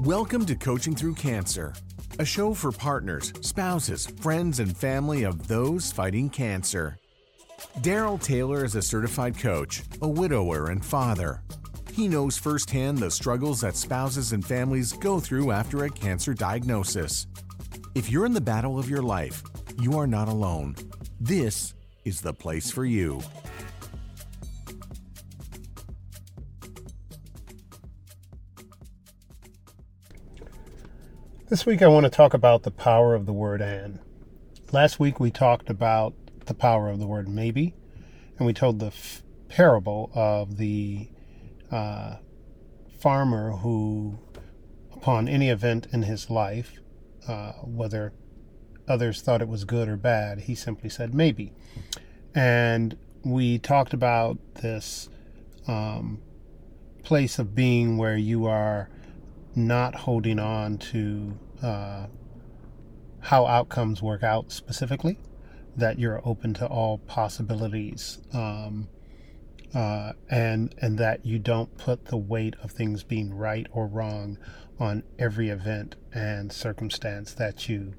Welcome to Coaching Through Cancer, a show for partners, spouses, friends, and family of those fighting cancer. Daryl Taylor is a certified coach, a widower, and father. He knows firsthand the struggles that spouses and families go through after a cancer diagnosis. If you're in the battle of your life, you are not alone. This is the place for you. This week, I want to talk about the power of the word and. Last week, we talked about the power of the word maybe, and we told the f- parable of the uh, farmer who, upon any event in his life, uh, whether others thought it was good or bad, he simply said maybe. And we talked about this um, place of being where you are not holding on to uh, how outcomes work out specifically, that you're open to all possibilities, um, uh, and and that you don't put the weight of things being right or wrong on every event and circumstance that you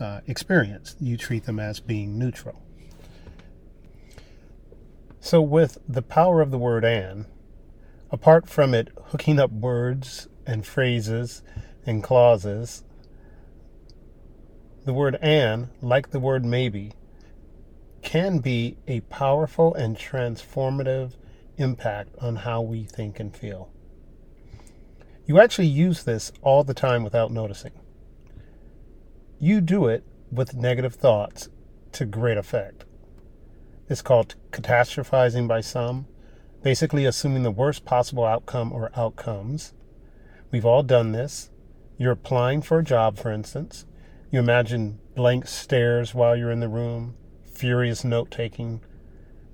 uh, experience. You treat them as being neutral. So, with the power of the word and, apart from it hooking up words and phrases and clauses. The word and, like the word maybe, can be a powerful and transformative impact on how we think and feel. You actually use this all the time without noticing. You do it with negative thoughts to great effect. It's called catastrophizing by some, basically assuming the worst possible outcome or outcomes We've all done this. You're applying for a job, for instance. You imagine blank stares while you're in the room, furious note taking,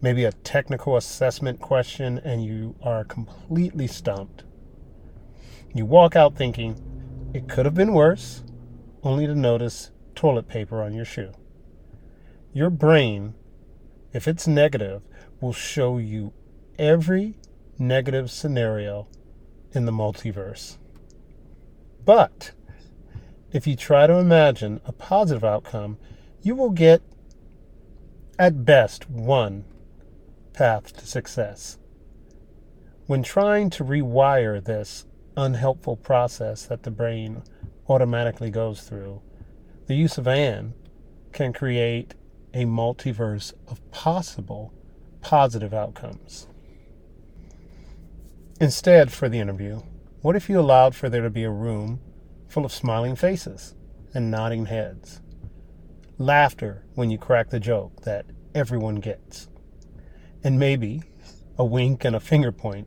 maybe a technical assessment question, and you are completely stumped. You walk out thinking, it could have been worse, only to notice toilet paper on your shoe. Your brain, if it's negative, will show you every negative scenario in the multiverse. But if you try to imagine a positive outcome, you will get, at best, one path to success. When trying to rewire this unhelpful process that the brain automatically goes through, the use of and can create a multiverse of possible positive outcomes. Instead, for the interview, what if you allowed for there to be a room full of smiling faces and nodding heads? Laughter when you crack the joke that everyone gets. And maybe a wink and a finger point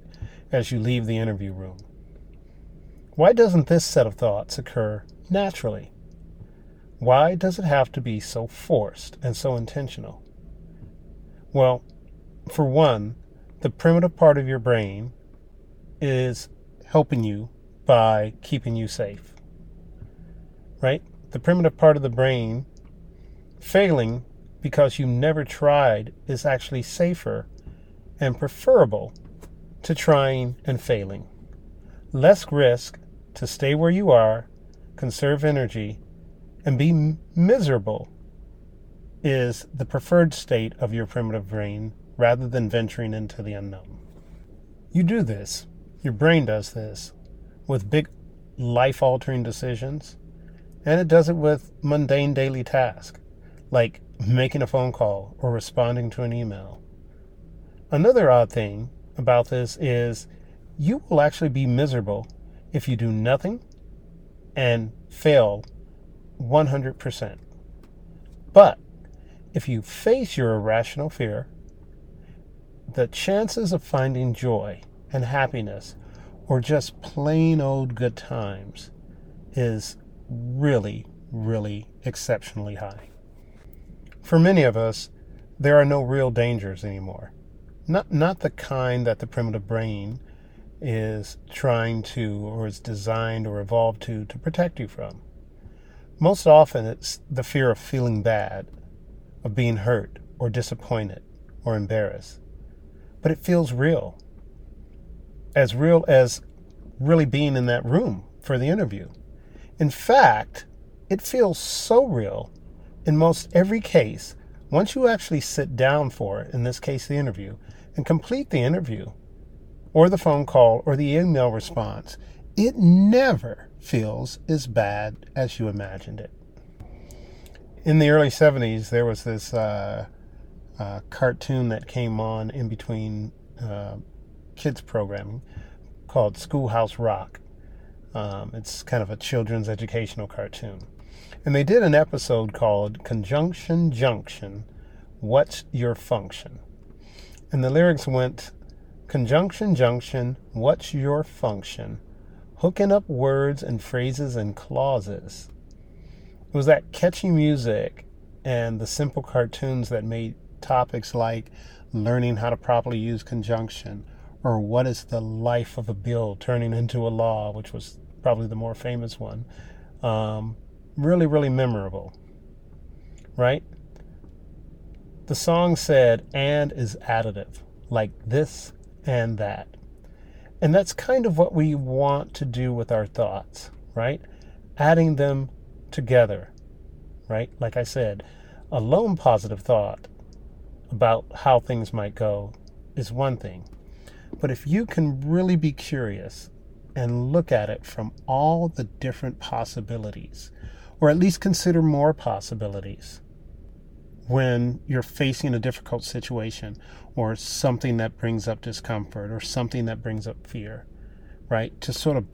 as you leave the interview room. Why doesn't this set of thoughts occur naturally? Why does it have to be so forced and so intentional? Well, for one, the primitive part of your brain is helping you by keeping you safe. Right? The primitive part of the brain failing because you never tried is actually safer and preferable to trying and failing. Less risk to stay where you are, conserve energy, and be miserable is the preferred state of your primitive brain rather than venturing into the unknown. You do this your brain does this with big life altering decisions, and it does it with mundane daily tasks like making a phone call or responding to an email. Another odd thing about this is you will actually be miserable if you do nothing and fail 100%. But if you face your irrational fear, the chances of finding joy and happiness or just plain old good times is really, really exceptionally high. For many of us, there are no real dangers anymore. Not, not the kind that the primitive brain is trying to, or is designed or evolved to, to protect you from. Most often, it's the fear of feeling bad, of being hurt, or disappointed, or embarrassed. But it feels real as real as really being in that room for the interview. In fact, it feels so real in most every case once you actually sit down for it, in this case the interview, and complete the interview or the phone call or the email response, it never feels as bad as you imagined it. In the early 70s, there was this uh, uh, cartoon that came on in between uh, kids programming called Schoolhouse Rock. Um, it's kind of a children's educational cartoon. And they did an episode called Conjunction Junction What's Your Function? And the lyrics went Conjunction Junction, what's your function? Hooking up words and phrases and clauses. It was that catchy music and the simple cartoons that made topics like learning how to properly use conjunction or what is the life of a bill turning into a law, which was probably the more famous one. Um, really, really memorable, right? The song said, and is additive, like this and that. And that's kind of what we want to do with our thoughts, right? Adding them together, right? Like I said, a lone positive thought about how things might go is one thing. But if you can really be curious and look at it from all the different possibilities, or at least consider more possibilities when you're facing a difficult situation or something that brings up discomfort or something that brings up fear, right? To sort of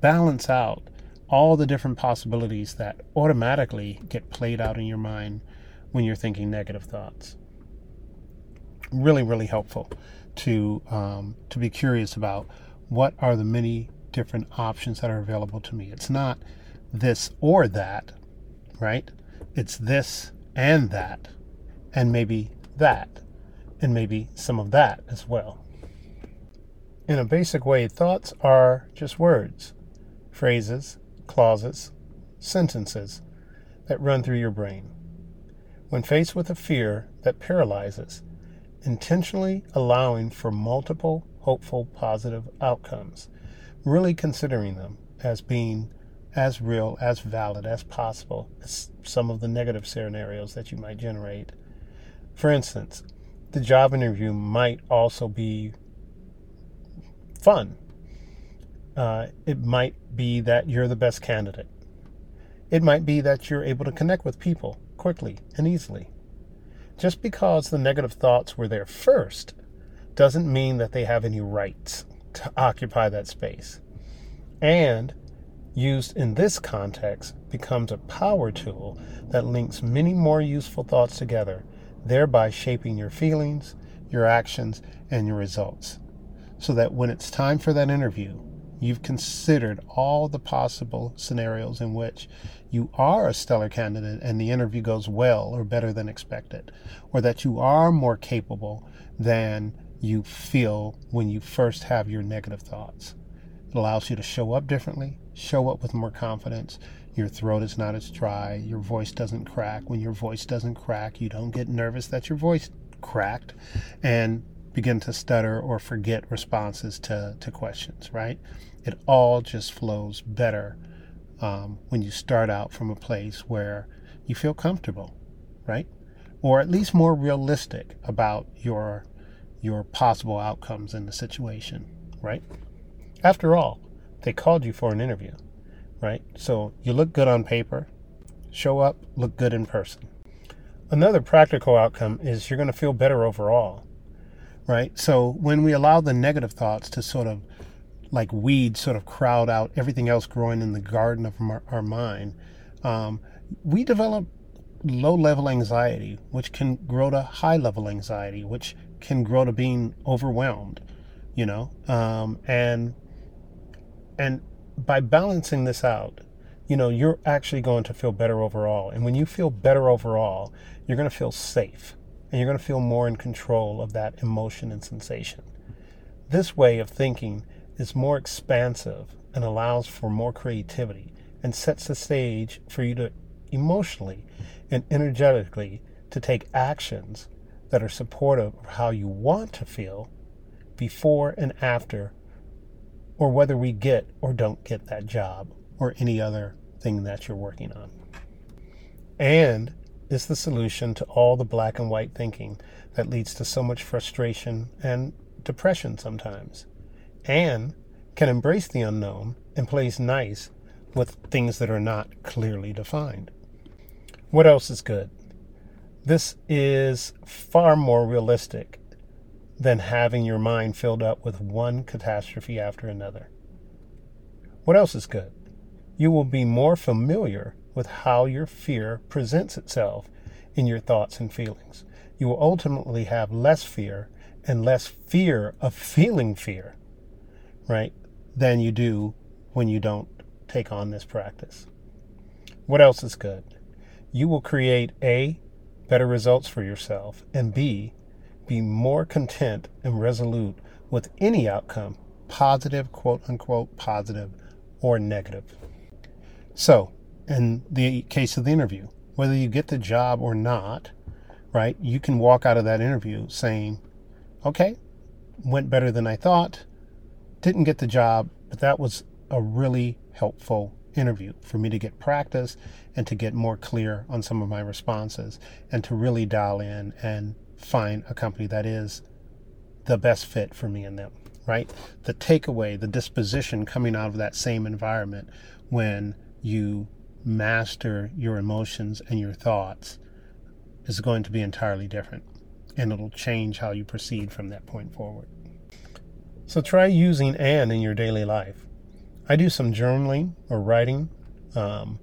balance out all the different possibilities that automatically get played out in your mind when you're thinking negative thoughts. Really, really helpful to um, to be curious about what are the many different options that are available to me. It's not this or that, right? It's this and that, and maybe that, and maybe some of that as well. In a basic way, thoughts are just words, phrases, clauses, sentences that run through your brain. When faced with a fear that paralyzes, intentionally allowing for multiple hopeful positive outcomes, really considering them as being as real, as valid as possible as some of the negative scenarios that you might generate. For instance, the job interview might also be fun. Uh, it might be that you're the best candidate. It might be that you're able to connect with people quickly and easily. Just because the negative thoughts were there first doesn't mean that they have any rights to occupy that space. And used in this context becomes a power tool that links many more useful thoughts together, thereby shaping your feelings, your actions, and your results. So that when it's time for that interview, you've considered all the possible scenarios in which you are a stellar candidate and the interview goes well or better than expected, or that you are more capable than you feel when you first have your negative thoughts. It allows you to show up differently, show up with more confidence. Your throat is not as dry, your voice doesn't crack. When your voice doesn't crack, you don't get nervous that your voice cracked and begin to stutter or forget responses to, to questions, right? It all just flows better um, when you start out from a place where you feel comfortable, right? Or at least more realistic about your your possible outcomes in the situation, right? After all, they called you for an interview, right? So you look good on paper, show up, look good in person. Another practical outcome is you're going to feel better overall, right? So when we allow the negative thoughts to sort of like weeds sort of crowd out everything else growing in the garden of our, our mind, um, we develop low level anxiety, which can grow to high level anxiety, which can grow to being overwhelmed, you know, um, and and by balancing this out, you know, you're actually going to feel better overall. And when you feel better overall, you're going to feel safe and you're going to feel more in control of that emotion and sensation. This way of thinking is more expansive and allows for more creativity and sets the stage for you to emotionally and energetically to take actions that are supportive of how you want to feel before and after or whether we get or don't get that job or any other thing that you're working on. And is the solution to all the black and white thinking that leads to so much frustration and depression sometimes. And can embrace the unknown and plays nice with things that are not clearly defined. What else is good? This is far more realistic than having your mind filled up with one catastrophe after another. What else is good? You will be more familiar with how your fear presents itself in your thoughts and feelings. You will ultimately have less fear and less fear of feeling fear, right, than you do when you don't take on this practice. What else is good? You will create A, better results for yourself, and B, be more content and resolute with any outcome, positive, quote unquote, positive, or negative. So, in the case of the interview, whether you get the job or not, right, you can walk out of that interview saying, okay, went better than I thought, didn't get the job, but that was a really helpful interview for me to get practice and to get more clear on some of my responses and to really dial in and find a company that is the best fit for me and them, right? The takeaway, the disposition coming out of that same environment when you master your emotions and your thoughts is going to be entirely different. And it'll change how you proceed from that point forward. So try using and in your daily life. I do some journaling or writing. Um,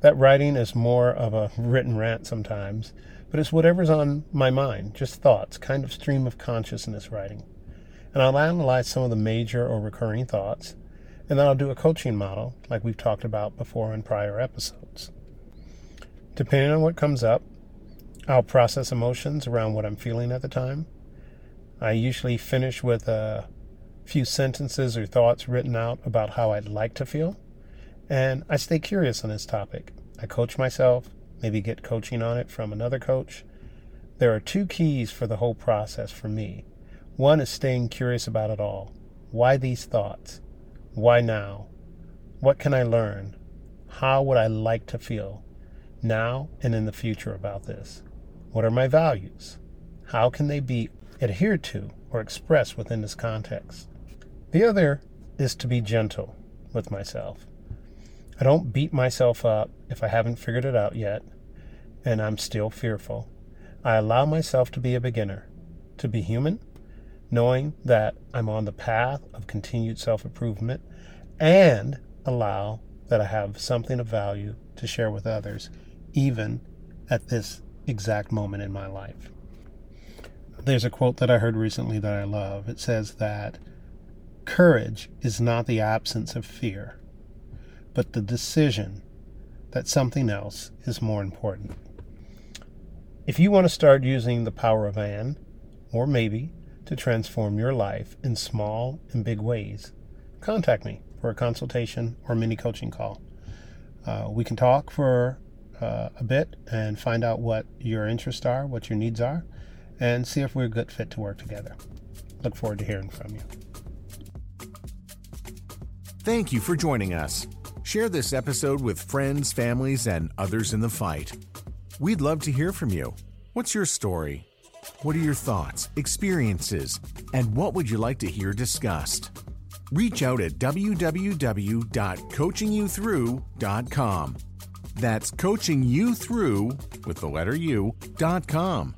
that writing is more of a written rant sometimes, but it's whatever's on my mind, just thoughts, kind of stream of consciousness writing. And I'll analyze some of the major or recurring thoughts and then I'll do a coaching model like we've talked about before in prior episodes. Depending on what comes up, I'll process emotions around what I'm feeling at the time. I usually finish with a few sentences or thoughts written out about how I'd like to feel, and I stay curious on this topic. I coach myself, maybe get coaching on it from another coach. There are two keys for the whole process for me. One is staying curious about it all. Why these thoughts? Why now? What can I learn? How would I like to feel now and in the future about this? What are my values? How can they be adhered to or expressed within this context? The other is to be gentle with myself. I don't beat myself up if I haven't figured it out yet and I'm still fearful. I allow myself to be a beginner, to be human, knowing that I'm on the path of continued self improvement and allow that I have something of value to share with others, even at this exact moment in my life. There's a quote that I heard recently that I love. It says that courage is not the absence of fear, but the decision that something else is more important. If you want to start using the power of and, or maybe to transform your life in small and big ways, contact me for a consultation or mini coaching call. Uh, we can talk for uh, a bit and find out what your interests are, what your needs are, and see if we're a good fit to work together. Look forward to hearing from you. Thank you for joining us. Share this episode with friends, families, and others in the fight. We'd love to hear from you. What's your story? What are your thoughts, experiences, and what would you like to hear discussed? Reach out at www.coachingyouthrough.com. That's coachingyouthrough with the letter U.com.